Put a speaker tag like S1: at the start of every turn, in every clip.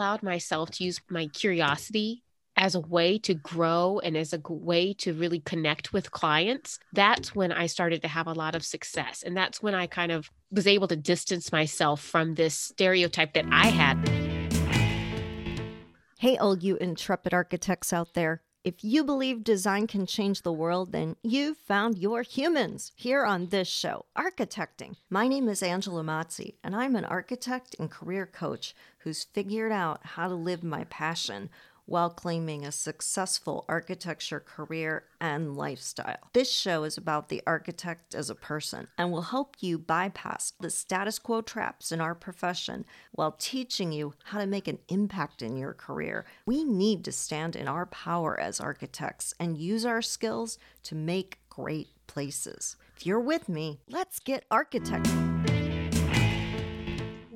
S1: allowed myself to use my curiosity as a way to grow and as a way to really connect with clients, that's when I started to have a lot of success. And that's when I kind of was able to distance myself from this stereotype that I had.
S2: Hey, all you intrepid architects out there. If you believe design can change the world, then you've found your humans here on this show, Architecting. My name is Angela Mazzi, and I'm an architect and career coach who's figured out how to live my passion while claiming a successful architecture career and lifestyle. This show is about the architect as a person and will help you bypass the status quo traps in our profession while teaching you how to make an impact in your career. We need to stand in our power as architects and use our skills to make great places. If you're with me, let's get architecting.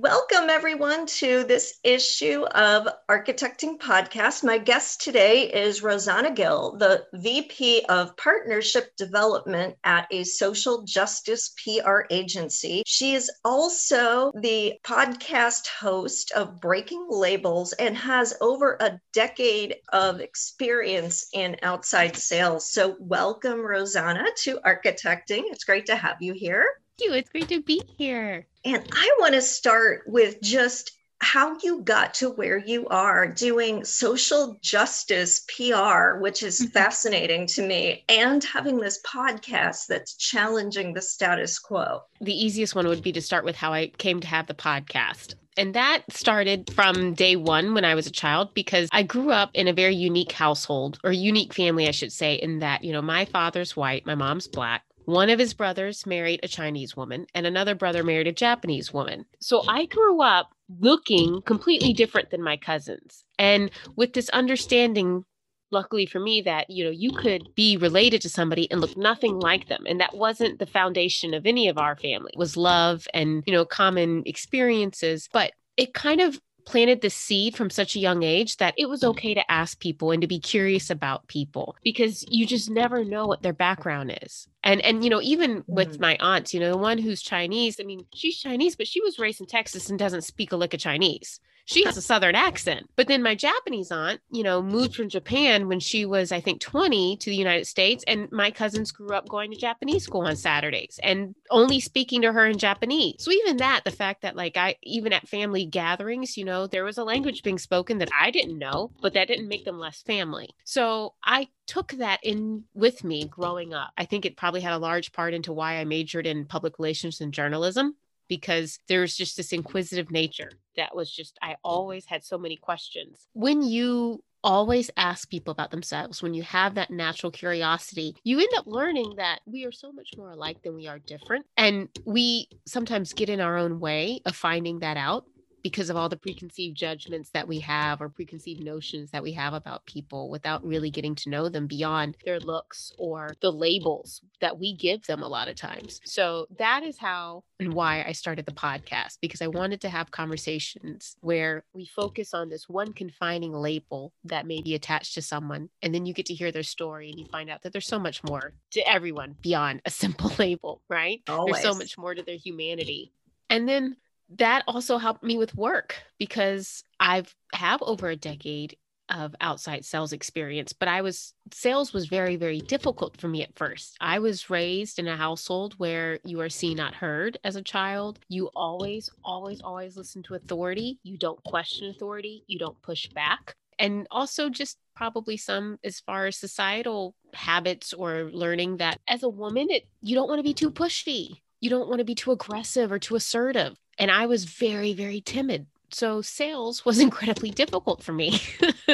S3: Welcome, everyone, to this issue of Architecting Podcast. My guest today is Rosanna Gill, the VP of Partnership Development at a social justice PR agency. She is also the podcast host of Breaking Labels and has over a decade of experience in outside sales. So, welcome, Rosanna, to Architecting. It's great to have you here
S1: you. It's great to be here.
S3: And I want to start with just how you got to where you are doing social justice PR, which is mm-hmm. fascinating to me, and having this podcast that's challenging the status quo.
S1: The easiest one would be to start with how I came to have the podcast. And that started from day one when I was a child because I grew up in a very unique household or unique family, I should say, in that, you know, my father's white, my mom's black. One of his brothers married a Chinese woman, and another brother married a Japanese woman. So hmm. I grew up looking completely different than my cousins. And with this understanding, luckily for me, that, you know, you could be related to somebody and look nothing like them. And that wasn't the foundation of any of our family, it was love and, you know, common experiences. But it kind of planted the seed from such a young age that it was mm. okay to ask people and to be curious about people because you just never know what their background is. And and you know, even with mm-hmm. my aunts, you know, the one who's Chinese, I mean, she's Chinese, but she was raised in Texas and doesn't speak a lick of Chinese she has a southern accent. But then my Japanese aunt, you know, moved from Japan when she was, I think, 20 to the United States. And my cousins grew up going to Japanese school on Saturdays and only speaking to her in Japanese. So even that, the fact that like I, even at family gatherings, you know, there was a language being spoken that I didn't know, but that didn't make them less family. So I took that in with me growing up. I think it probably had a large part into why I majored in public relations and journalism because there's just this inquisitive nature that was just, I always had so many questions. When you always ask people about themselves, when you have that natural curiosity, you end up learning that we are so much more alike than we are different. And we sometimes get in our own way of finding that out because of all the preconceived judgments that we have or preconceived notions that we have about people without really getting to know them beyond their looks or the labels that we give them a lot of times. So that is how and why I started the podcast because I wanted to have conversations where we focus on this one confining label that may be attached to someone and then you get to hear their story and you find out that there's so much more to everyone beyond a simple label, right?
S3: Always.
S1: There's so much more to their humanity. And then that also helped me with work because I've have over a decade of outside sales experience but i was sales was very very difficult for me at first. I was raised in a household where you are seen not heard as a child. You always always always listen to authority. You don't question authority. You don't push back. And also just probably some as far as societal habits or learning that as a woman it you don't want to be too pushy you don't want to be too aggressive or too assertive and I was very, very timid. So sales was incredibly difficult for me.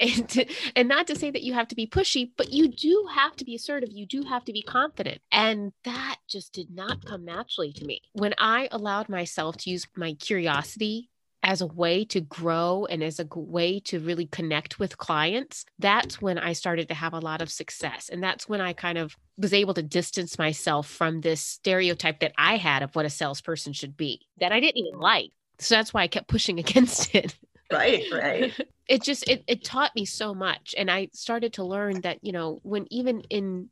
S1: and, to, and not to say that you have to be pushy, but you do have to be assertive. You do have to be confident. And that just did not come naturally to me. When I allowed myself to use my curiosity as a way to grow and as a way to really connect with clients, that's when I started to have a lot of success. And that's when I kind of was able to distance myself from this stereotype that I had of what a salesperson should be that I didn't even like. So that's why I kept pushing against it.
S3: Right, right.
S1: it just it it taught me so much and I started to learn that, you know, when even in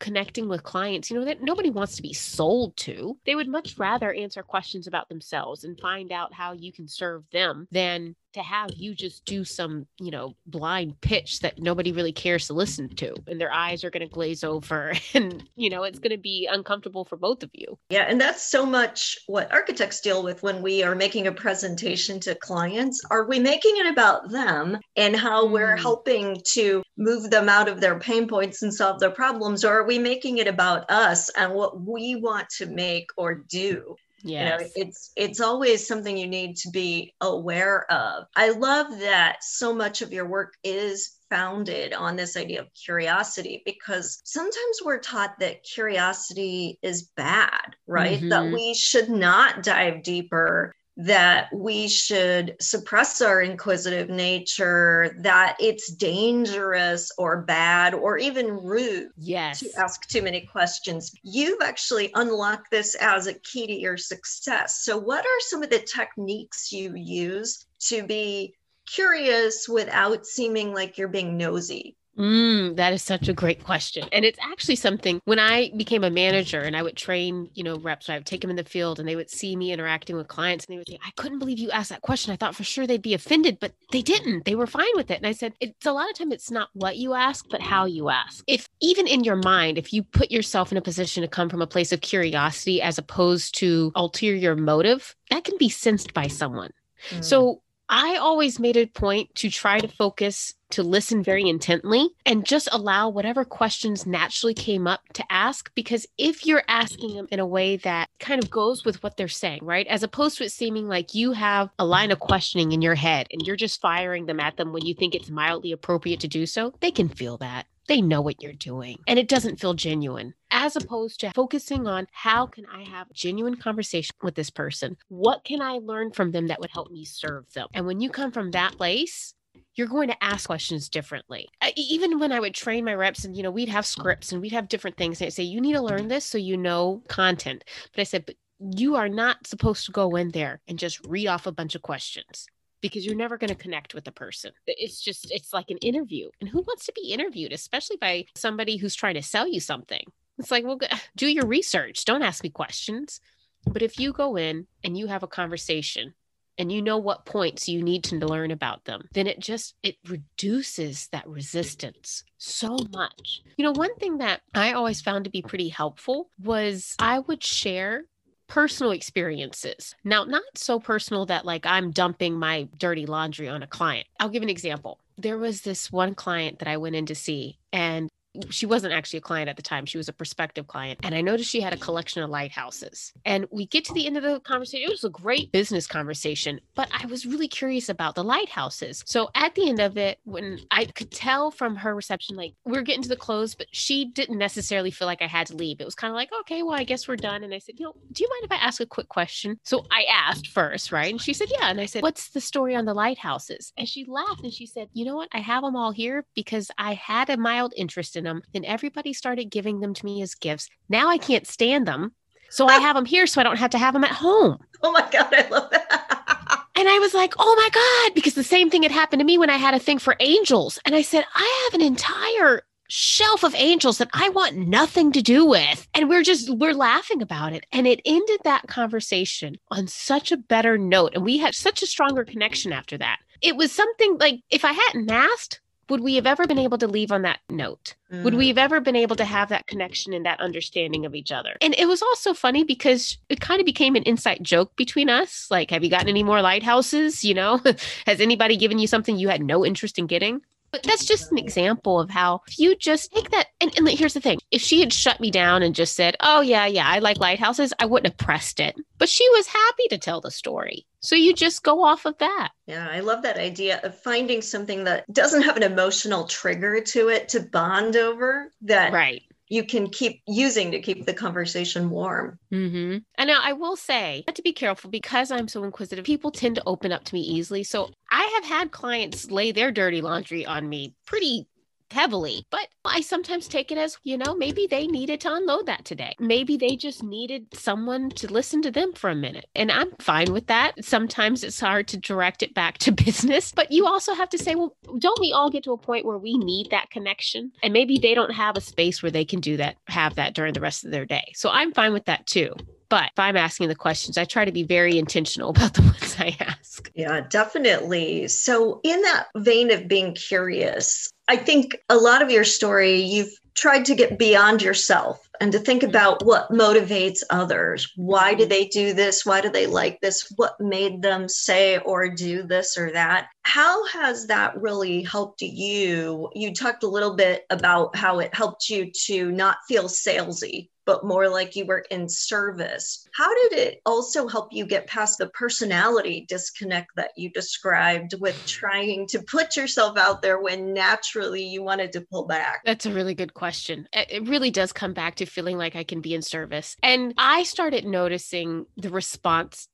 S1: connecting with clients, you know, that nobody wants to be sold to. They would much rather answer questions about themselves and find out how you can serve them than to have you just do some, you know, blind pitch that nobody really cares to listen to and their eyes are going to glaze over and, you know, it's going to be uncomfortable for both of you.
S3: Yeah. And that's so much what architects deal with when we are making a presentation to clients. Are we making it about them and how mm. we're helping to move them out of their pain points and solve their problems? Or are we making it about us and what we want to make or do? Yes. You know, it's it's always something you need to be aware of. I love that so much of your work is founded on this idea of curiosity because sometimes we're taught that curiosity is bad, right? Mm-hmm. That we should not dive deeper that we should suppress our inquisitive nature, that it's dangerous or bad or even rude
S1: yes.
S3: to ask too many questions. You've actually unlocked this as a key to your success. So, what are some of the techniques you use to be curious without seeming like you're being nosy?
S1: Mm, that is such a great question. And it's actually something when I became a manager and I would train, you know, reps, I would take them in the field and they would see me interacting with clients and they would say, I couldn't believe you asked that question. I thought for sure they'd be offended, but they didn't. They were fine with it. And I said, it's a lot of time it's not what you ask, but how you ask. If even in your mind, if you put yourself in a position to come from a place of curiosity as opposed to ulterior motive, that can be sensed by someone. Mm. So I always made a point to try to focus to listen very intently and just allow whatever questions naturally came up to ask. Because if you're asking them in a way that kind of goes with what they're saying, right? As opposed to it seeming like you have a line of questioning in your head and you're just firing them at them when you think it's mildly appropriate to do so, they can feel that they know what you're doing and it doesn't feel genuine as opposed to focusing on how can I have a genuine conversation with this person? What can I learn from them that would help me serve them? And when you come from that place, you're going to ask questions differently. I, even when I would train my reps and, you know, we'd have scripts and we'd have different things. And I'd say, you need to learn this so you know content. But I said, but you are not supposed to go in there and just read off a bunch of questions because you're never going to connect with the person. It's just, it's like an interview. And who wants to be interviewed, especially by somebody who's trying to sell you something? It's like, well, do your research. Don't ask me questions. But if you go in and you have a conversation and you know what points you need to learn about them then it just it reduces that resistance so much you know one thing that i always found to be pretty helpful was i would share personal experiences. Now, not so personal that like I'm dumping my dirty laundry on a client. I'll give an example. There was this one client that I went in to see, and she wasn't actually a client at the time. She was a prospective client. And I noticed she had a collection of lighthouses. And we get to the end of the conversation. It was a great business conversation, but I was really curious about the lighthouses. So at the end of it, when I could tell from her reception, like we're getting to the close, but she didn't necessarily feel like I had to leave. It was kind of like, okay, well, I guess we're done. And I said, you know, do you mind if I ask a quick question? So I asked first, right? And she said, yeah. And I said, what's the story on the lighthouses? And she laughed and she said, you know what? I have them all here because I had a mild interest in in them. Then everybody started giving them to me as gifts. Now I can't stand them. So I have them here so I don't have to have them at home.
S3: Oh my God, I love that.
S1: and I was like, oh my God, because the same thing had happened to me when I had a thing for angels. And I said, I have an entire shelf of angels that I want nothing to do with. And we're just, we're laughing about it. And it ended that conversation on such a better note. And we had such a stronger connection after that. It was something like if I hadn't asked, would we have ever been able to leave on that note? Mm. Would we have ever been able to have that connection and that understanding of each other? And it was also funny because it kind of became an inside joke between us. Like, have you gotten any more lighthouses? You know, has anybody given you something you had no interest in getting? But that's just an example of how if you just take that, and, and here's the thing if she had shut me down and just said, Oh, yeah, yeah, I like lighthouses, I wouldn't have pressed it. But she was happy to tell the story. So you just go off of that.
S3: Yeah, I love that idea of finding something that doesn't have an emotional trigger to it to bond over that
S1: right
S3: you can keep using to keep the conversation warm.
S1: Mm-hmm. And now I will say, to be careful because I'm so inquisitive, people tend to open up to me easily. So I have had clients lay their dirty laundry on me pretty heavily. But I sometimes take it as, you know, maybe they needed to unload that today. Maybe they just needed someone to listen to them for a minute. And I'm fine with that. Sometimes it's hard to direct it back to business, but you also have to say, well, don't we all get to a point where we need that connection? And maybe they don't have a space where they can do that, have that during the rest of their day. So I'm fine with that too. But if I'm asking the questions, I try to be very intentional about the ones I ask.
S3: Yeah, definitely. So, in that vein of being curious, I think a lot of your story, you've tried to get beyond yourself and to think mm-hmm. about what motivates others. Why do mm-hmm. they do this? Why do they like this? What made them say or do this or that? How has that really helped you? You talked a little bit about how it helped you to not feel salesy but more like you were in service. How did it also help you get past the personality disconnect that you described with trying to put yourself out there when naturally you wanted to pull back?
S1: That's a really good question. It really does come back to feeling like I can be in service. And I started noticing the response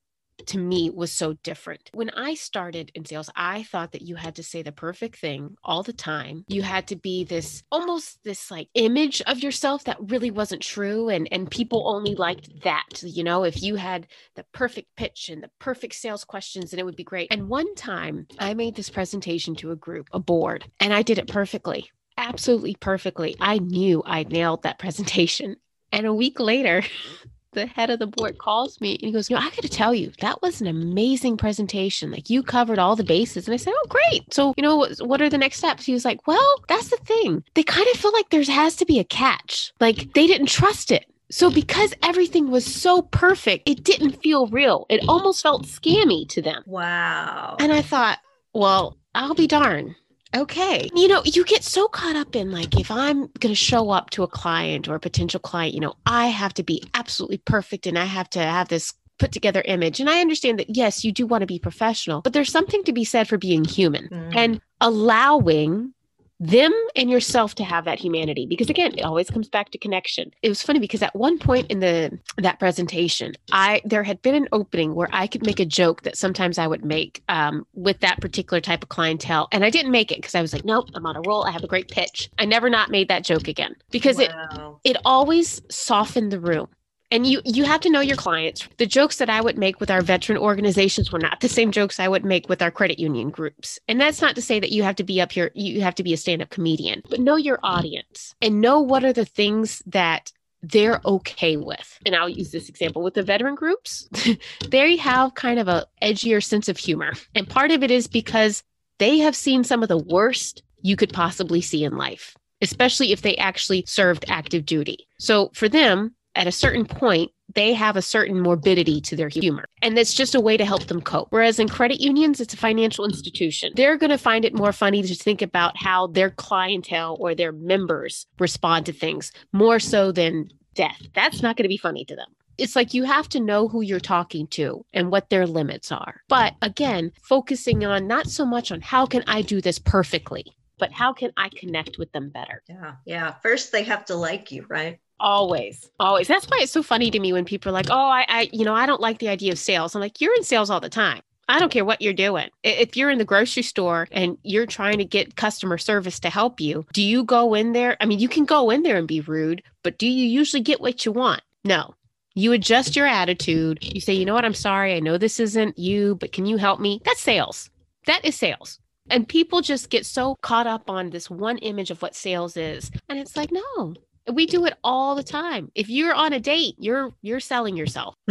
S1: to me was so different. When I started in sales, I thought that you had to say the perfect thing all the time. You had to be this almost this like image of yourself that really wasn't true and and people only liked that. You know, if you had the perfect pitch and the perfect sales questions and it would be great. And one time I made this presentation to a group, a board, and I did it perfectly. Absolutely perfectly. I knew I nailed that presentation. And a week later, the head of the board oh. calls me and he goes, You know, I got to tell you, that was an amazing presentation. Like you covered all the bases. And I said, Oh, great. So, you know, what, what are the next steps? He was like, Well, that's the thing. They kind of feel like there has to be a catch. Like they didn't trust it. So, because everything was so perfect, it didn't feel real. It almost felt scammy to them.
S3: Wow.
S1: And I thought, well, I'll be darned. Okay. You know, you get so caught up in like, if I'm going to show up to a client or a potential client, you know, I have to be absolutely perfect and I have to have this put together image. And I understand that, yes, you do want to be professional, but there's something to be said for being human mm. and allowing them and yourself to have that humanity because again it always comes back to connection. It was funny because at one point in the that presentation i there had been an opening where i could make a joke that sometimes i would make um, with that particular type of clientele and i didn't make it because i was like nope i'm on a roll. I have a great pitch. I never not made that joke again because wow. it it always softened the room and you you have to know your clients the jokes that i would make with our veteran organizations were not the same jokes i would make with our credit union groups and that's not to say that you have to be up here you have to be a stand-up comedian but know your audience and know what are the things that they're okay with. And I'll use this example with the veteran groups. they have kind of a edgier sense of humor. And part of it is because they have seen some of the worst you could possibly see in life, especially if they actually served active duty. So for them, at a certain point, they have a certain morbidity to their humor. And that's just a way to help them cope. Whereas in credit unions, it's a financial institution. They're going to find it more funny to think about how their clientele or their members respond to things more so than death. That's not going to be funny to them. It's like you have to know who you're talking to and what their limits are. But again, focusing on not so much on how can I do this perfectly, but how can I connect with them better?
S3: Yeah. Yeah. First, they have to like you, right?
S1: Always, always. That's why it's so funny to me when people are like, "Oh, I, I, you know, I don't like the idea of sales." I'm like, "You're in sales all the time. I don't care what you're doing. If you're in the grocery store and you're trying to get customer service to help you, do you go in there? I mean, you can go in there and be rude, but do you usually get what you want? No. You adjust your attitude. You say, you know what? I'm sorry. I know this isn't you, but can you help me? That's sales. That is sales. And people just get so caught up on this one image of what sales is. And it's like, no, we do it all the time. If you're on a date, you're you're selling yourself.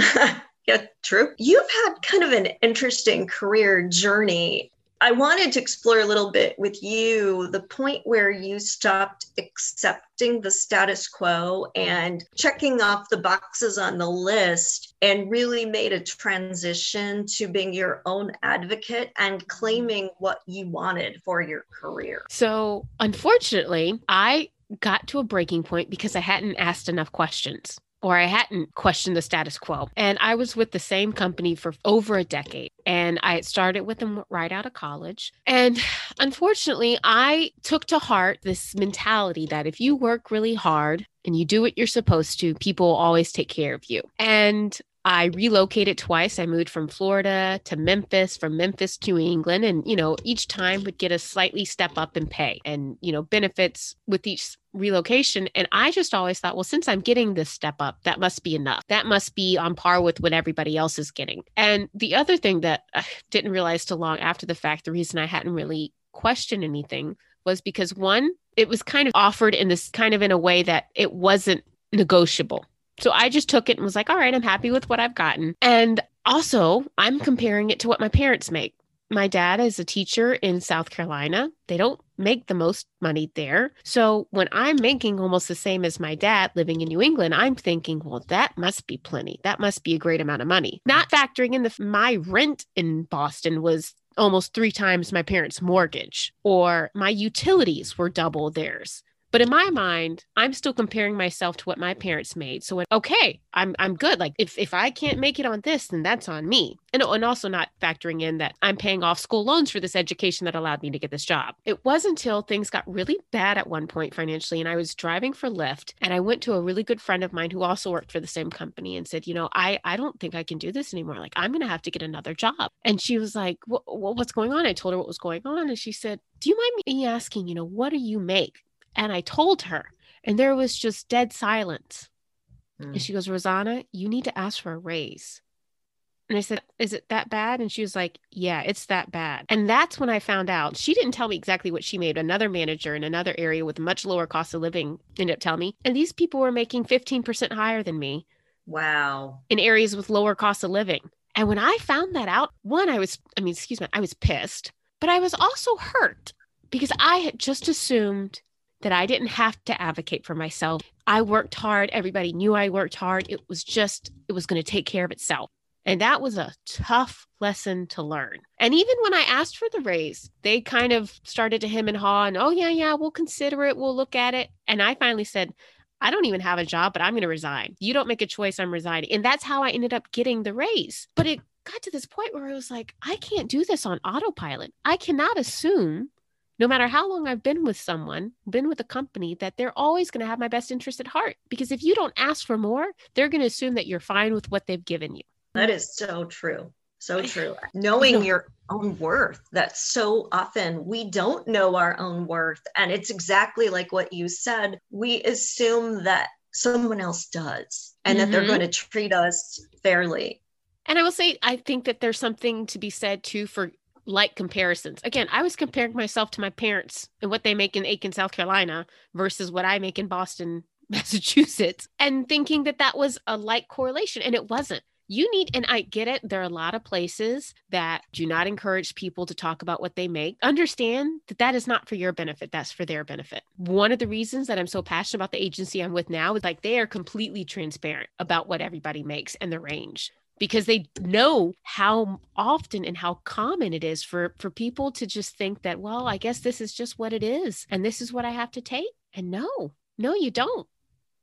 S3: yeah, true. You've had kind of an interesting career journey. I wanted to explore a little bit with you the point where you stopped accepting the status quo and checking off the boxes on the list and really made a transition to being your own advocate and claiming what you wanted for your career.
S1: So, unfortunately, I got to a breaking point because I hadn't asked enough questions or I hadn't questioned the status quo. And I was with the same company for over a decade. And I started with them right out of college. And unfortunately, I took to heart this mentality that if you work really hard and you do what you're supposed to, people will always take care of you. And I relocated twice. I moved from Florida to Memphis, from Memphis to England. And, you know, each time would get a slightly step up in pay and, you know, benefits with each relocation. And I just always thought, well, since I'm getting this step up, that must be enough. That must be on par with what everybody else is getting. And the other thing that I didn't realize till long after the fact, the reason I hadn't really questioned anything was because one, it was kind of offered in this kind of in a way that it wasn't negotiable So I just took it and was like, all right, I'm happy with what I've gotten. And also, I'm comparing it to what my parents make. My dad is a teacher in South Carolina. They don't make the most money there. So when I'm making almost the same as my dad living in New England, I'm thinking, well, that must be plenty. That must be a great amount of money. Not factoring in the my rent in Boston was almost three times my parents' mortgage, or my utilities were double theirs. But in my mind, I'm still comparing myself to what my parents made. So okay, I'm I'm good. Like if if I can't make it on this, then that's on me. And and also not factoring in that I'm paying off school loans for this education that allowed me to get this job. It wasn't until things got really bad at one point financially and I was driving for Lyft and I went to a really good friend of mine who also worked for the same company and said, "You know, I I don't think I can do this anymore. Like I'm to have to get another job." And she was like, well, "What's going on?" I told her what was going on and she said, "Do you mind me asking, you know, what do you make?" And I told her, and there was just dead silence. Mm. And she goes, Rosanna, you need to ask for a raise. And I said, Is it that bad? And she was like, Yeah, it's that bad. And that's when I found out. She didn't tell me exactly what she made. Another manager in another area with much lower cost of living ended up telling me. And these people were making 15% higher than me.
S3: Wow.
S1: In areas with lower cost of living. And when I found that out, one, I was, I mean, excuse me, I was pissed, but I was also hurt because I had just assumed that I didn't have to advocate for myself. I worked hard. Everybody knew I worked hard. It was just, it was going to take care of itself. And that was a tough lesson to learn. And even when I asked for the raise, they kind of started to hem and haw and, oh, yeah, yeah, we'll consider it. We'll look at it. And I finally said, I don't even have a job, but I'm going to resign. You don't make a choice, I'm resigning. And that's how I ended up getting the raise. But it got to this point where I was like, I can't do this on autopilot. I cannot assume no matter how long I've been with someone, been with a company, that they're always going to have my best interest at heart. Because if you don't ask for more, they're going to assume that you're fine with what they've given you.
S3: That is so true. So true. Knowing your own worth. That's so often we don't know our own worth. And it's exactly like what you said. We assume that someone else does and mm-hmm. that they're mm-hmm. going to treat us fairly.
S1: And I will say, I think that there's something to be said too for like comparisons. Again, I was comparing myself to my parents and what they make in Aiken, South Carolina versus what I make in Boston, Massachusetts, and thinking that that was a like correlation. And it wasn't. You need, and I get it, there are a lot of places that do not encourage people to talk about what they make. Understand that that is not for your benefit, that's for their benefit. One of the reasons that I'm so passionate about the agency I'm with now is like they are completely transparent about what everybody makes and the range because they know how often and how common it is for for people to just think that well i guess this is just what it is and this is what i have to take and no no you don't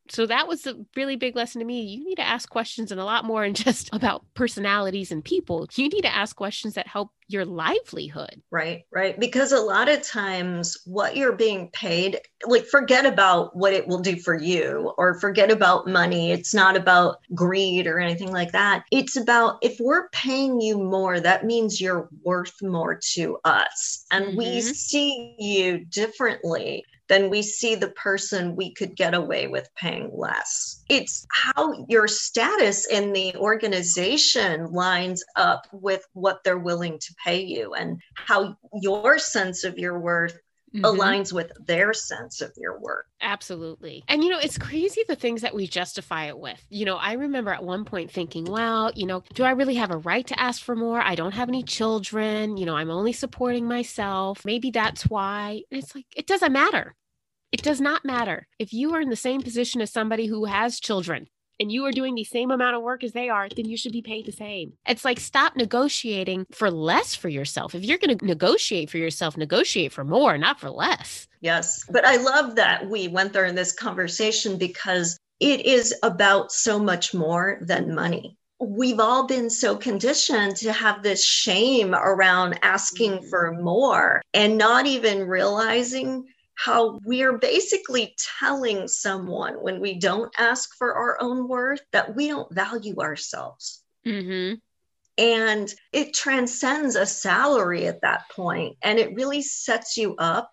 S1: so that was a really big lesson to me. You need to ask questions and a lot more and just about personalities and people. You need to ask questions that help your livelihood.
S3: Right, right. Because a lot of times what you're being paid, like forget about what it will do for you or forget about money. It's not about greed or anything like that. It's about if we're paying you more, that means you're worth more to us. And mm-hmm. we see you differently than we see the person we could get away with paying less. It's how your status in the organization lines up with what they're willing to pay you and how your sense of your worth Mm-hmm. aligns with their sense of your worth.
S1: Absolutely. And you know, it's crazy the things that we justify it with. You know, I remember at one point thinking, well, you know, do I really have a right to ask for more? I don't have any children. You know, I'm only supporting myself. Maybe that's why. And it's like, it doesn't matter. It does not matter. If you are in the same position as somebody who has children and you are doing the same amount of work as they are, then you should be paid the same. It's like stop negotiating for less for yourself. If you're going to negotiate for yourself, negotiate for more, not for less.
S3: Yes. But I love that we went there in this conversation because it is about so much more than money. We've all been so conditioned to have this shame around asking mm-hmm. for more and not even realizing how we're basically telling someone when we don't ask for our own worth that we don't value ourselves. Mm-hmm. And it transcends a salary at that point, and it really sets you up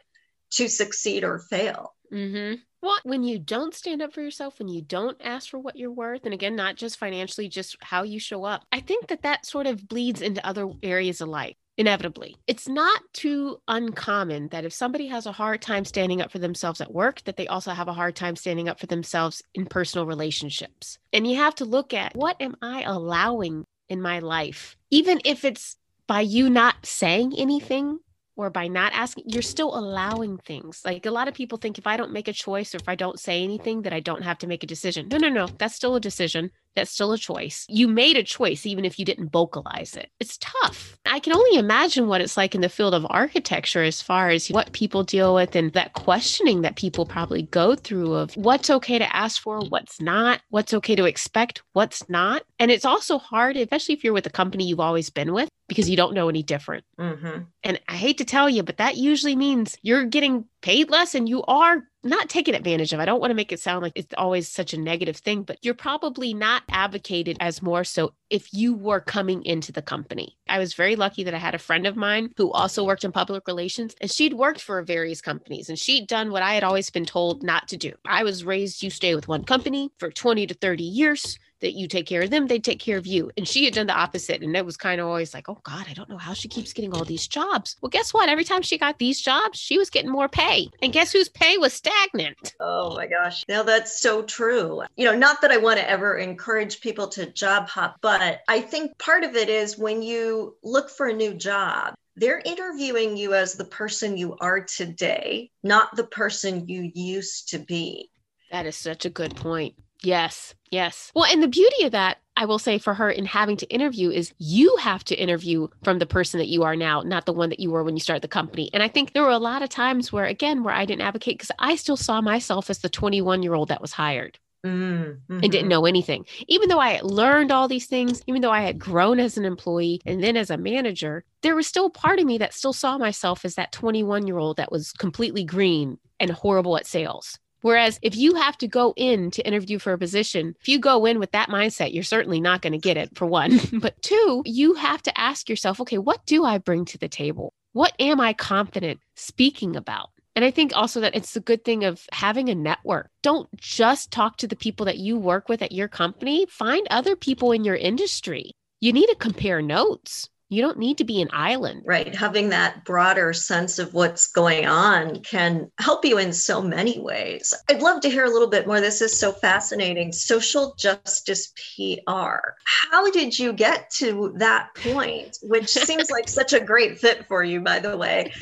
S3: to succeed or fail.
S1: Mm-hmm. Well, when you don't stand up for yourself, when you don't ask for what you're worth, and again, not just financially, just how you show up, I think that that sort of bleeds into other areas of life inevitably. It's not too uncommon that if somebody has a hard time standing up for themselves at work, that they also have a hard time standing up for themselves in personal relationships. And you have to look at what am I allowing in my life? Even if it's by you not saying anything, or by not asking, you're still allowing things. Like a lot of people think if I don't make a choice or if I don't say anything, that I don't have to make a decision. No, no, no. That's still a decision. That's still a choice. You made a choice, even if you didn't vocalize it. It's tough. I can only imagine what it's like in the field of architecture as far as what people deal with and that questioning that people probably go through of what's okay to ask for, what's not, what's okay to expect, what's not. And it's also hard, especially if you're with a company you've always been with, because you don't know any different. Mm-hmm. And I hate to tell you, but that usually means you're getting paid less and you are not taken advantage of. I don't want to make it sound like it's always such a negative thing, but you're probably not advocated as more so if you were coming into the company. I was very lucky that I had a friend of mine who also worked in public relations and she'd worked for various companies and she'd done what I had always been told not to do. I was raised you stay with one company for 20 to 30 years that you take care of them, they take care of you. And she had done the opposite. And it was kind of always like, oh God, I don't know how she keeps getting all these jobs. Well, guess what? Every time she got these jobs, she was getting more pay. And guess whose pay was stagnant?
S3: Oh my gosh. Now that's so true. You know, not that I want to ever encourage people to job hop, but I think part of it is when you look for a new job, they're interviewing you as the person you are today, not the person you used to be.
S1: That is such a good point. Yes, yes. Well, and the beauty of that, I will say for her in having to interview is you have to interview from the person that you are now, not the one that you were when you started the company. And I think there were a lot of times where, again, where I didn't advocate because I still saw myself as the 21 year old that was hired. Mm-hmm. and didn't know anything. Even though I had learned all these things, even though I had grown as an employee and then as a manager, there was still part of me that still saw myself as that 21 year old that was completely green and horrible at sales. Whereas if you have to go in to interview for a position, if you go in with that mindset, you're certainly not going to get it for one. but two, you have to ask yourself, okay, what do I bring to the table? What am I confident speaking about? And I think also that it's a good thing of having a network. Don't just talk to the people that you work with at your company, find other people in your industry. You need to compare notes you don't need to be an island.
S3: Right. Having that broader sense of what's going on can help you in so many ways. I'd love to hear a little bit more. This is so fascinating. Social justice PR. How did you get to that point, which seems like such a great fit for you, by the way?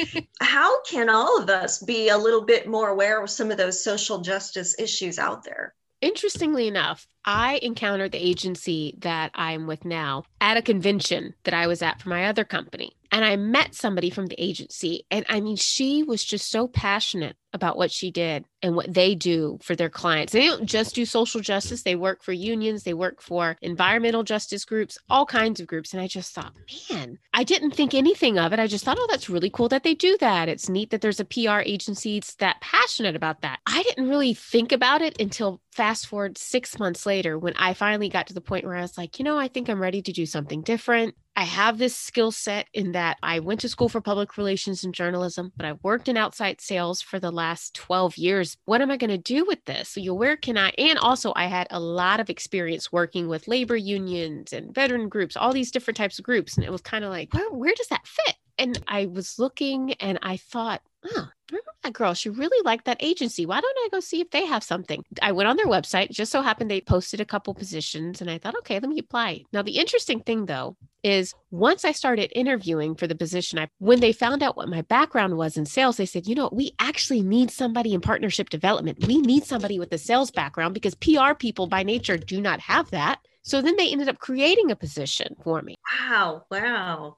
S3: How can all of us be a little bit more aware of some of those social justice issues out there?
S1: Interestingly enough, I encountered the agency that I'm with now at a convention that I was at for my other company. And I met somebody from the agency. And I mean, she was just so passionate about what she did and what they do for their clients. They don't just do social justice, they work for unions, they work for environmental justice groups, all kinds of groups. And I just thought, man, I didn't think anything of it. I just thought, oh, that's really cool that they do that. It's neat that there's a PR agency that's that passionate about that. I didn't really think about it until fast forward six months later when I finally got to the point where I was like, you know, I think I'm ready to do something different. I have this skill set in that I went to school for public relations and journalism, but I've worked in outside sales for the last 12 years. What am I going to do with this? So, where can I? And also, I had a lot of experience working with labor unions and veteran groups, all these different types of groups. And it was kind of like, where, where does that fit? And I was looking and I thought, oh, remember that girl. She really liked that agency. Why don't I go see if they have something? I went on their website. Just so happened they posted a couple positions and I thought, okay, let me apply. Now, the interesting thing though is once I started interviewing for the position, I when they found out what my background was in sales, they said, you know, we actually need somebody in partnership development. We need somebody with a sales background because PR people by nature do not have that. So then they ended up creating a position for me.
S3: Wow. Wow.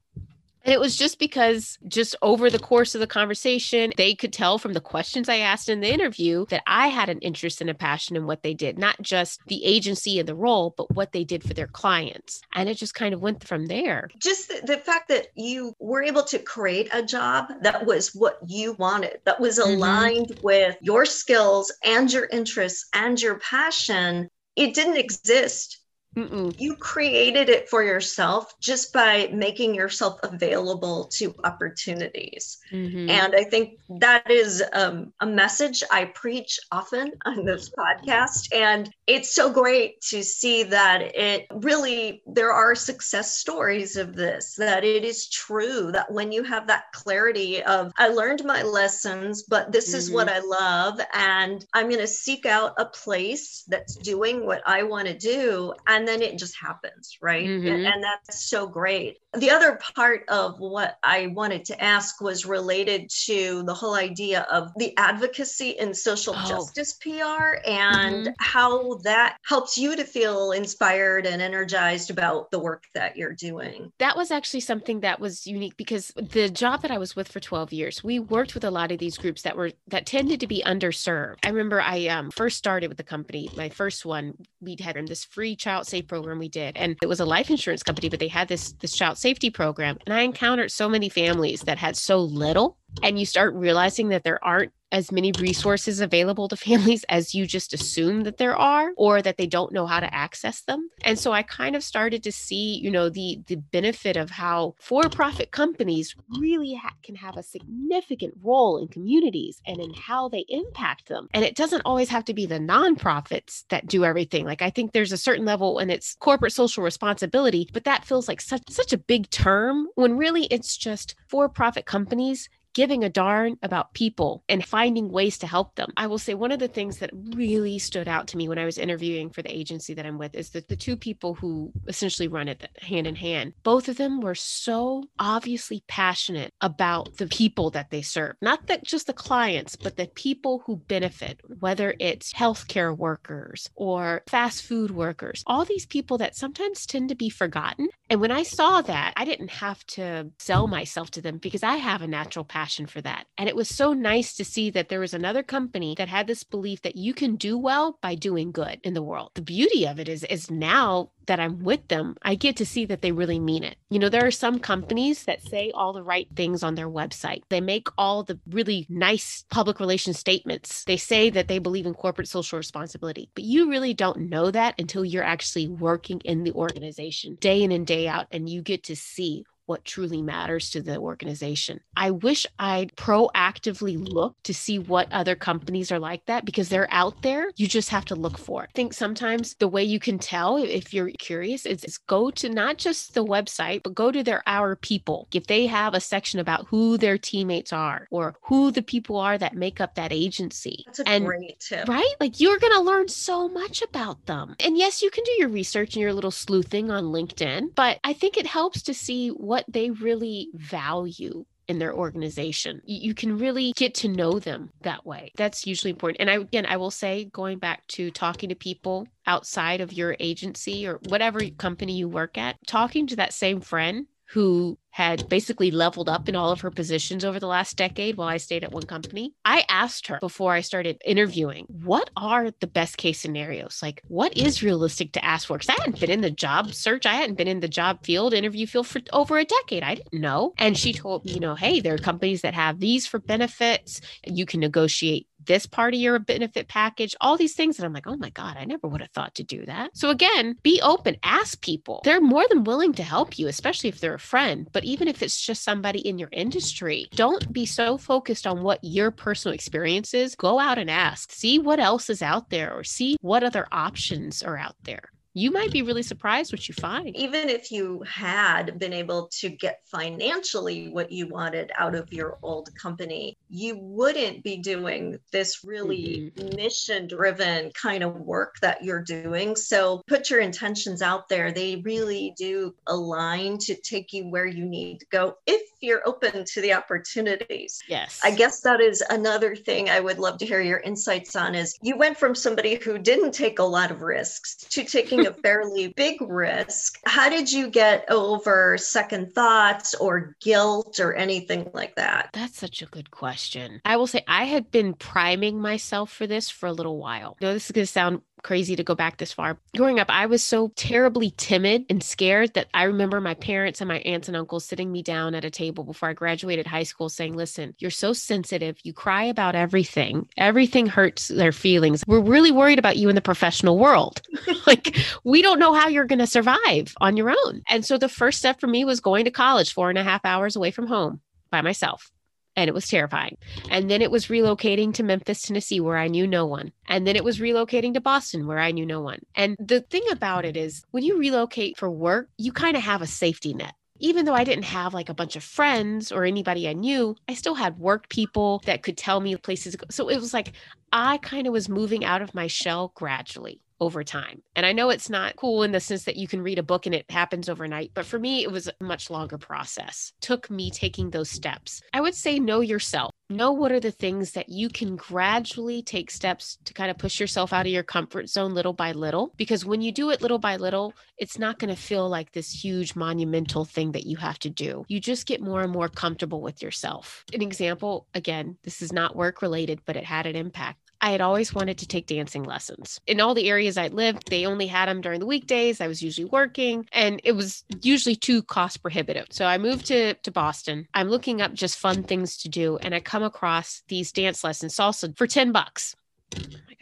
S1: And it was just because, just over the course of the conversation, they could tell from the questions I asked in the interview that I had an interest and a passion in what they did, not just the agency and the role, but what they did for their clients. And it just kind of went from there.
S3: Just the, the fact that you were able to create a job that was what you wanted, that was mm-hmm. aligned mm-hmm. with your skills and your interests and your passion, it didn't exist
S1: Mm-mm.
S3: You created it for yourself just by making yourself available to opportunities.
S1: Mhm.
S3: And I think that is um, a message I preach often on this podcast. And it's so great to see that it really, there are success stories of this, that it is true that when you have that clarity of, I learned my lessons, but this is what I love, and I'm going to seek out a place that's doing what I want to do. And then it just happens, right?
S1: Mhm.
S3: And that's so great. The other part of what I wanted to ask was related to the whole idea of the advocacy in social
S1: Oh.
S3: justice PR and how that helps you to feel inspired and energized about the work that you're doing.
S1: that was actually something that was unique because the job that I was with for 12 years, we worked with a lot of these groups that were that tended to be underserved. I remember I um, first started with the company. My first one, we had this free child safe program we did, and it was a life insurance company, but they had this this child safety program, and I encountered so many families that had so little, and you start realizing that there aren't as many resources available to families as you just assume that there are or that they don't know how to access them. And so i kind of started to see you know the the benefit of how for-profit companies really ha- can have a significant role in communities and in how they impact them. And it doesn't always have to be the nonprofits that do everything. Like i think there's a certain level and it's corporate social responsibility but that feels like such such a big term when really it's just for-profit companies giving a darn about people and finding ways to help them. I will say one of the things that really stood out to me when I was interviewing for the agency that I'm with is that the two people who essentially run it hand in hand, both of them were so obviously passionate about the people that they serve. Not that just the clients, but the people who benefit, whether it's healthcare workers or fast food workers, all these people that sometimes tend to be forgotten. And when I saw that, I didn't have to sell myself to them because I have a natural passion for that. And it was so nice to see that there was another company that had this belief that you can do well by doing good in the world. The beauty of it is is now that I'm with them, I get to see that they really mean it. You know, there are some companies that say all the right things on their website. They make all the really nice public relations statements. They say that they believe in corporate social responsibility, but you really don't know that until you're actually working in the organization day in and day out and you get to see what truly matters to the organization. I wish I'd proactively look to see what other companies are like that because they're out there. You just have to look for it. I think sometimes the way you can tell if you're curious is, is go to not just the website, but go to their Our People. If they have a section about who their teammates are or who the people are that make up that agency.
S3: That's a
S1: and
S3: great tip.
S1: Right? Like you're going to learn so much about them. And yes, you can do your research and your little sleuthing on LinkedIn, but I think it helps to see what they really value in their organization. You, you can really get to know them that way. That's usually important. And I again, I will say going back to talking to people outside of your agency or whatever company you work at, talking to that same friend who had basically leveled up in all of her positions over the last decade while I stayed at one company. I asked her before I started interviewing, what are the best case scenarios? Like, what is realistic to ask for? Because I hadn't been in the job search, I hadn't been in the job field, interview field for over a decade. I didn't know. And she told me, you know, hey, there are companies that have these for benefits. You can negotiate this part of your benefit package, all these things. And I'm like, oh my God, I never would have thought to do that. So again, be open, ask people. They're more than willing to help you, especially if they're a friend. But even if it's just somebody in your industry, don't be so focused on what your personal experience is. Go out and ask, see what else is out there or see what other options are out there. You might be really surprised what you find.
S3: Even if you had been able to get financially what you wanted out of your old company, you wouldn't be doing this really mm-hmm. mission driven kind of work that you're doing. So put your intentions out there. They really do align to take you where you need to go if you're open to the opportunities.
S1: Yes.
S3: I guess that is another thing I would love to hear your insights on is you went from somebody who didn't take a lot of risks to taking a fairly big risk. How did you get over second thoughts or guilt or anything like that?
S1: That's such a good question. I will say I had been priming myself for this for a little while. I know this is going to sound crazy to go back this far. Growing up, I was so terribly timid and scared that I remember my parents and my aunts and uncles sitting me down at a table before I graduated high school saying, Listen, you're so sensitive. You cry about everything, everything hurts their feelings. We're really worried about you in the professional world. like, we don't know how you're going to survive on your own. And so the first step for me was going to college, four and a half hours away from home by myself. And it was terrifying. And then it was relocating to Memphis, Tennessee, where I knew no one. And then it was relocating to Boston, where I knew no one. And the thing about it is, when you relocate for work, you kind of have a safety net even though I didn't have like a bunch of friends or anybody I knew, I still had work people that could tell me places to go. So it was like I kind of was moving out of my shell gradually over time. And I know it's not cool in the sense that you can read a book and it happens overnight, but for me, it was a much longer process. Took me taking those steps. I would say know yourself. Know what are the things that you can gradually take steps to kind of push yourself out of your comfort zone little by little. Because when you do it little by little, it's not going to feel like this huge monumental thing that you have to do. You just get more and more comfortable with yourself. An example, again, this is not work related, but it had an impact. I had always wanted to take dancing lessons. In all the areas I lived, they only had them during the weekdays. I was usually working and it was usually too cost prohibitive. So I moved to, to Boston. I'm looking up just fun things to do and I come across these dance lessons, salsa for 10 bucks.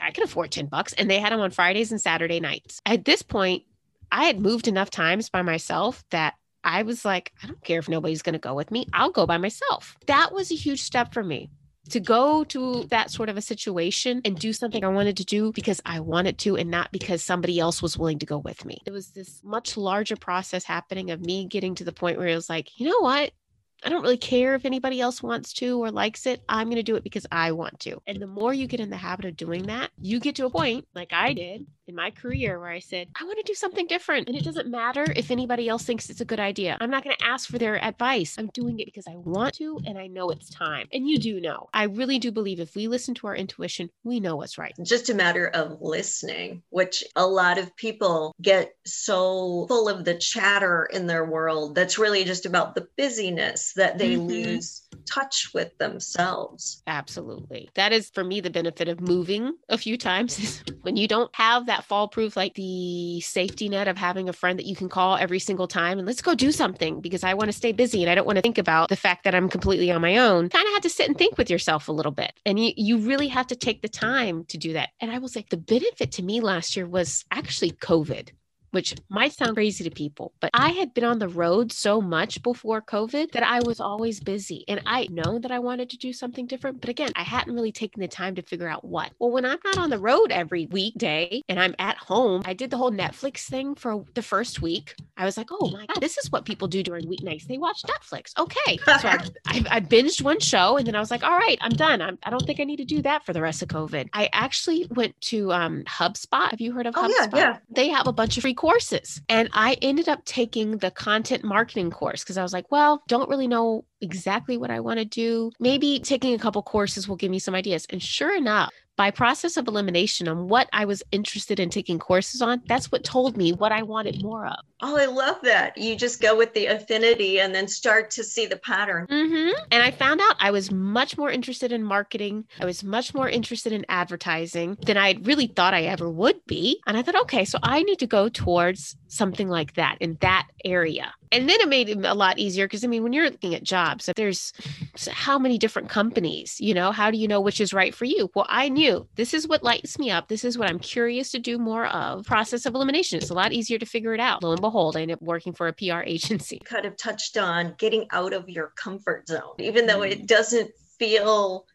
S1: I can afford 10 bucks. And they had them on Fridays and Saturday nights. At this point, I had moved enough times by myself that I was like, I don't care if nobody's going to go with me. I'll go by myself. That was a huge step for me to go to that sort of a situation and do something I wanted to do because I wanted to and not because somebody else was willing to go with me. It was this much larger process happening of me getting to the point where it was like, you know what? I don't really care if anybody else wants to or likes it. I'm going to do it because I want to. And the more you get in the habit of doing that, you get to a point like I did in my career where I said, I want to do something different. And it doesn't matter if anybody else thinks it's a good idea. I'm not going to ask for their advice. I'm doing it because I want to and I know it's time. And you do know. I really do believe if we listen to our intuition, we know what's right.
S3: Just a matter of listening, which a lot of people get so full of the chatter in their world that's really just about the busyness that they mm-hmm. lose touch with themselves.
S1: Absolutely. That is for me the benefit of moving a few times when you don't have that fall proof, like the safety net of having a friend that you can call every single time and let's go do something because I want to stay busy and I don't want to think about the fact that I'm completely on my own. Kind of had to sit and think with yourself a little bit. And you, you really have to take the time to do that. And I will say the benefit to me last year was actually COVID which might sound crazy to people, but I had been on the road so much before COVID that I was always busy. And I know that I wanted to do something different. But again, I hadn't really taken the time to figure out what. Well, when I'm not on the road every weekday and I'm at home, I did the whole Netflix thing for the first week. I was like, oh my God, this is what people do during weeknights. They watch Netflix. Okay. So I, I, I binged one show and then I was like, all right, I'm done. I'm, I do not think I need to do that for the rest of COVID. I actually went to um, HubSpot. Have you heard of oh, HubSpot? Yeah, yeah. They have a bunch of free courses. And I ended up taking the content marketing course because I was like, well, don't really know exactly what I want to do. Maybe taking a couple courses will give me some ideas. And sure enough, by process of elimination on what I was interested in taking courses on, that's what told me what I wanted more of.
S3: Oh, I love that. You just go with the affinity and then start to see the pattern.
S1: Mm-hmm. And I found out I was much more interested in marketing. I was much more interested in advertising than I really thought I ever would be. And I thought, okay, so I need to go towards something like that in that area. And then it made it a lot easier because I mean, when you're looking at jobs, there's how many different companies, you know, how do you know which is right for you? Well, I knew this is what lights me up. This is what I'm curious to do more of. Process of elimination. It's a lot easier to figure it out. Lo and behold, I ended up working for a PR agency.
S3: Kind of touched on getting out of your comfort zone, even though it mm. doesn't feel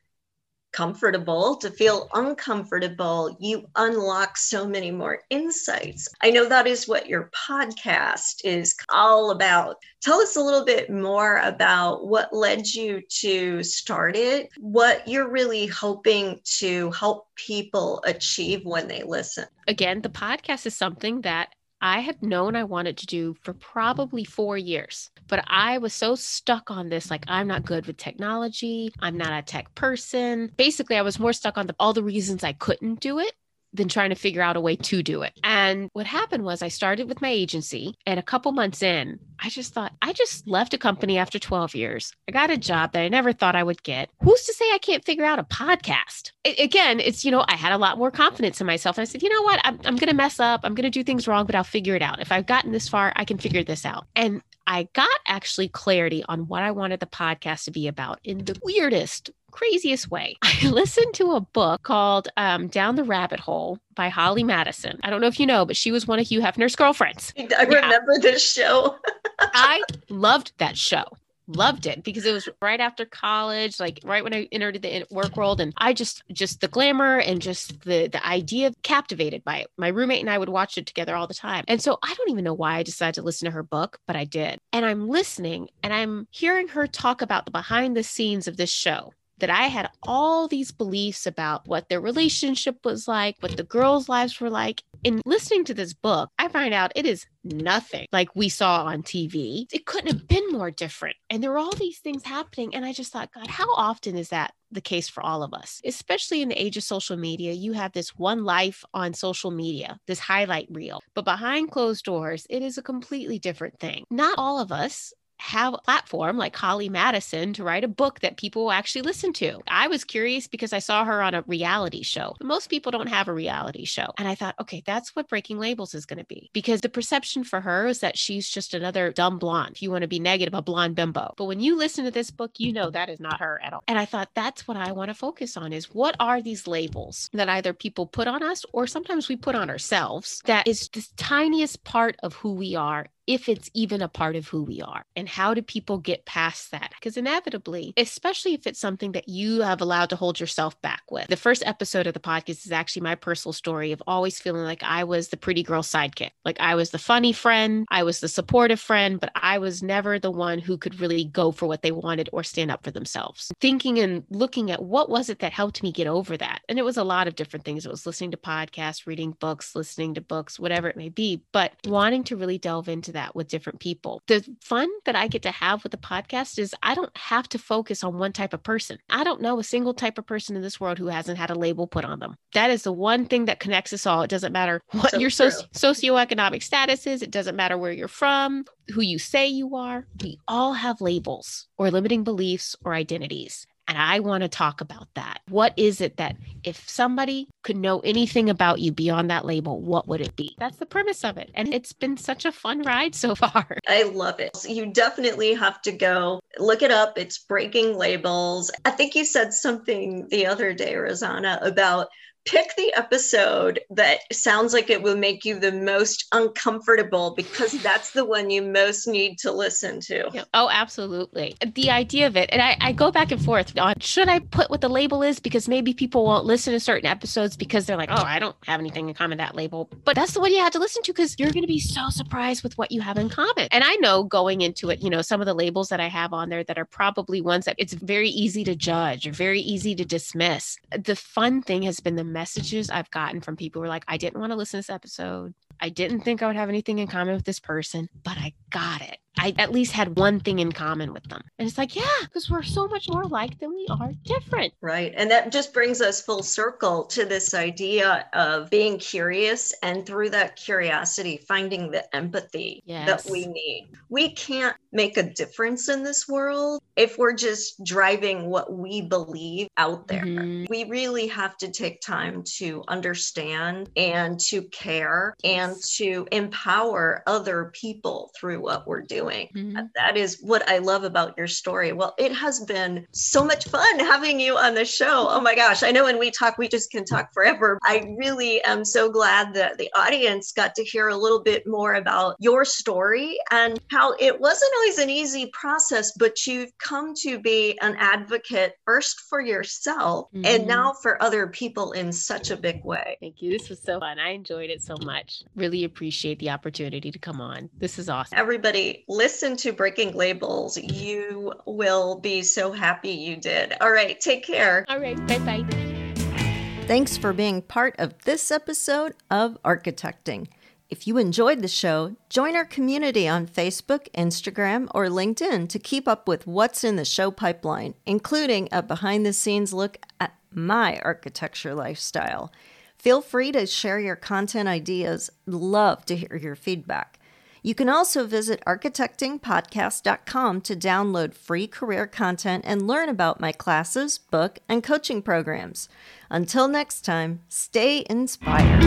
S3: comfortable to feel uncomfortable, you unlock so many more insights. I know that is what your podcast is all about. Tell us a little bit more about what led you to start it, what you're really hoping to help people achieve when they listen.
S1: Again, the podcast is something that I had known I wanted to do for probably four years, but I was so stuck on this like, I'm not good with technology. I'm not a tech person. Basically, I was more stuck on the, all the reasons I couldn't do it than trying to figure out a way to do it. And what happened was I started with my agency, and a couple months in, I just thought, I just left a company after 12 years. I got a job that I never thought I would get. Who's to say I can't figure out a podcast? Again, it's, you know, I had a lot more confidence in myself. And I said, you know what? I'm, I'm going to mess up. I'm going to do things wrong, but I'll figure it out. If I've gotten this far, I can figure this out. And I got actually clarity on what I wanted the podcast to be about in the weirdest craziest way. I listened to a book called um, Down the Rabbit Hole by Holly Madison. I don't know if you know, but she was one of Hugh Hefner's girlfriends.
S3: I remember yeah. this show.
S1: I loved that show loved it because it was right after college like right when i entered the work world and i just just the glamour and just the the idea captivated by it my roommate and i would watch it together all the time and so i don't even know why i decided to listen to her book but i did and i'm listening and i'm hearing her talk about the behind the scenes of this show that I had all these beliefs about what their relationship was like, what the girls' lives were like. In listening to this book, I find out it is nothing like we saw on TV. It couldn't have been more different. And there were all these things happening. And I just thought, God, how often is that the case for all of us? Especially in the age of social media, you have this one life on social media, this highlight reel. But behind closed doors, it is a completely different thing. Not all of us have a platform like Holly Madison to write a book that people will actually listen to. I was curious because I saw her on a reality show. Most people don't have a reality show. And I thought, okay, that's what Breaking Labels is going to be because the perception for her is that she's just another dumb blonde. If you want to be negative, a blonde bimbo. But when you listen to this book, you know that is not her at all. And I thought that's what I want to focus on is what are these labels that either people put on us or sometimes we put on ourselves that is the tiniest part of who we are if it's even a part of who we are. And how do people get past that? Because inevitably, especially if it's something that you have allowed to hold yourself back with. The first episode of the podcast is actually my personal story of always feeling like I was the pretty girl sidekick. Like I was the funny friend, I was the supportive friend, but I was never the one who could really go for what they wanted or stand up for themselves. Thinking and looking at what was it that helped me get over that? And it was a lot of different things. It was listening to podcasts, reading books, listening to books, whatever it may be, but wanting to really delve into that with different people. The fun that I get to have with the podcast is I don't have to focus on one type of person. I don't know a single type of person in this world who hasn't had a label put on them. That is the one thing that connects us all. It doesn't matter what so your soci- socioeconomic status is, it doesn't matter where you're from, who you say you are. We all have labels or limiting beliefs or identities. And I want to talk about that. What is it that if somebody could know anything about you beyond that label, what would it be? That's the premise of it. And it's been such a fun ride so far.
S3: I love it. So you definitely have to go look it up. It's breaking labels. I think you said something the other day, Rosanna, about pick the episode that sounds like it will make you the most uncomfortable because that's the one you most need to listen to.
S1: Yeah. Oh, absolutely. The idea of it, and I, I go back and forth on should I put what the label is because maybe people won't listen to certain episodes because they're like, oh, I don't have anything in common with that label. But that's the one you have to listen to because you're going to be so surprised with what you have in common. And I know going into it, you know, some of the labels that I have on there that are probably ones that it's very easy to judge or very easy to dismiss. The fun thing has been the messages I've gotten from people who are like, I didn't want to listen to this episode. I didn't think I would have anything in common with this person, but I got it. I at least had one thing in common with them. And it's like, yeah, because we're so much more alike than we are different.
S3: Right. And that just brings us full circle to this idea of being curious and through that curiosity, finding the empathy yes. that we need. We can't make a difference in this world if we're just driving what we believe out there. Mm-hmm. We really have to take time to understand and to care and to empower other people through what we're doing doing. Mm-hmm. That is what I love about your story. Well, it has been so much fun having you on the show. Oh my gosh. I know when we talk, we just can talk forever. I really am so glad that the audience got to hear a little bit more about your story and how it wasn't always an easy process, but you've come to be an advocate first for yourself mm-hmm. and now for other people in such a big way.
S1: Thank you. This was so fun. I enjoyed it so much. Really appreciate the opportunity to come on. This is awesome.
S3: Everybody, listen to Breaking Labels. You will be so happy you did. All right, take care.
S1: All right, bye bye.
S2: Thanks for being part of this episode of Architecting. If you enjoyed the show, join our community on Facebook, Instagram, or LinkedIn to keep up with what's in the show pipeline, including a behind the scenes look at my architecture lifestyle. Feel free to share your content ideas. Love to hear your feedback. You can also visit architectingpodcast.com to download free career content and learn about my classes, book, and coaching programs. Until next time, stay inspired.